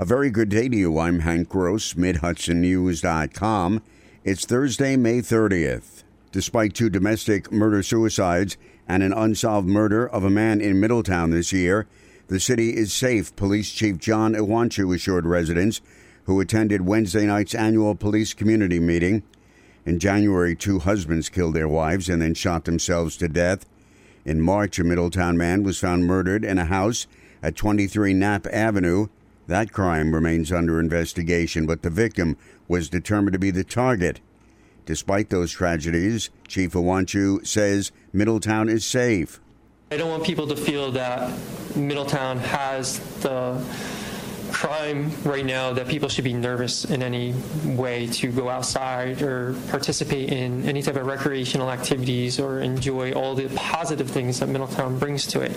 A very good day to you. I'm Hank Gross, MidHudsonNews.com. It's Thursday, May 30th. Despite two domestic murder suicides and an unsolved murder of a man in Middletown this year, the city is safe, Police Chief John Iwanciw assured residents who attended Wednesday night's annual police community meeting. In January, two husbands killed their wives and then shot themselves to death. In March, a Middletown man was found murdered in a house at 23 Knapp Avenue. That crime remains under investigation, but the victim was determined to be the target. Despite those tragedies, Chief Iwanciw says Middletown is safe. I don't want people to feel that Middletown has the crime right now that people should be nervous in any way to go outside or participate in any type of recreational activities or enjoy all the positive things that Middletown brings to it.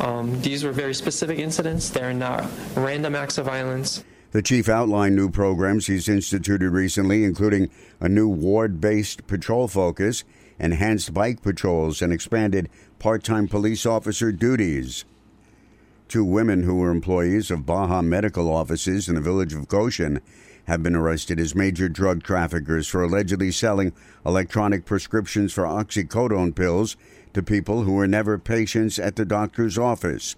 Um, these were very specific incidents. They're not random acts of violence. The chief outlined new programs he's instituted recently, including a new ward based patrol focus, enhanced bike patrols, and expanded part time police officer duties. Two women who were employees of Baja medical offices in the village of Goshen have been arrested as major drug traffickers for allegedly selling electronic prescriptions for oxycodone pills to people who were never patients at the doctor's office.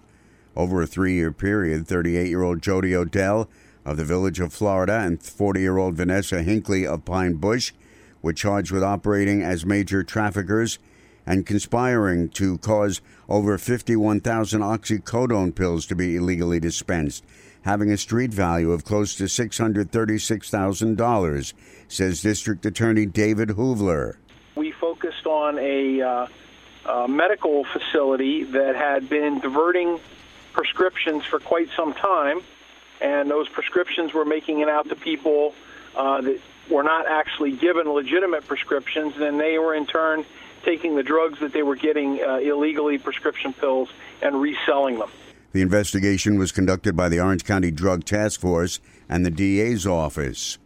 Over a three year period, 38 year old Jody Odell of the village of Florida and 40 year old Vanessa Hinckley of Pine Bush were charged with operating as major traffickers and conspiring to cause over 51,000 oxycodone pills to be illegally dispensed, having a street value of close to $636,000, says District Attorney David Hoovler. We focused on a, uh, a medical facility that had been diverting prescriptions for quite some time, and those prescriptions were making it out to people uh, that were not actually given legitimate prescriptions, and they were in turn taking the drugs that they were getting uh, illegally, prescription pills, and reselling them. The investigation was conducted by the Orange County Drug Task Force and the DA's office.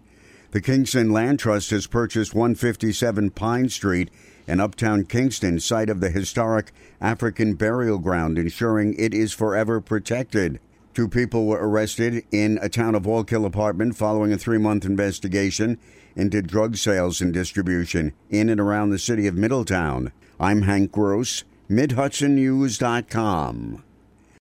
The Kingston Land Trust has purchased 157 Pine Street in uptown Kingston, site of the historic African burial ground, ensuring it is forever protected. Two people were arrested in a town of Wallkill apartment following a three month investigation into drug sales and distribution in and around the city of Middletown. I'm Hank Gross, MidHudsonNews.com.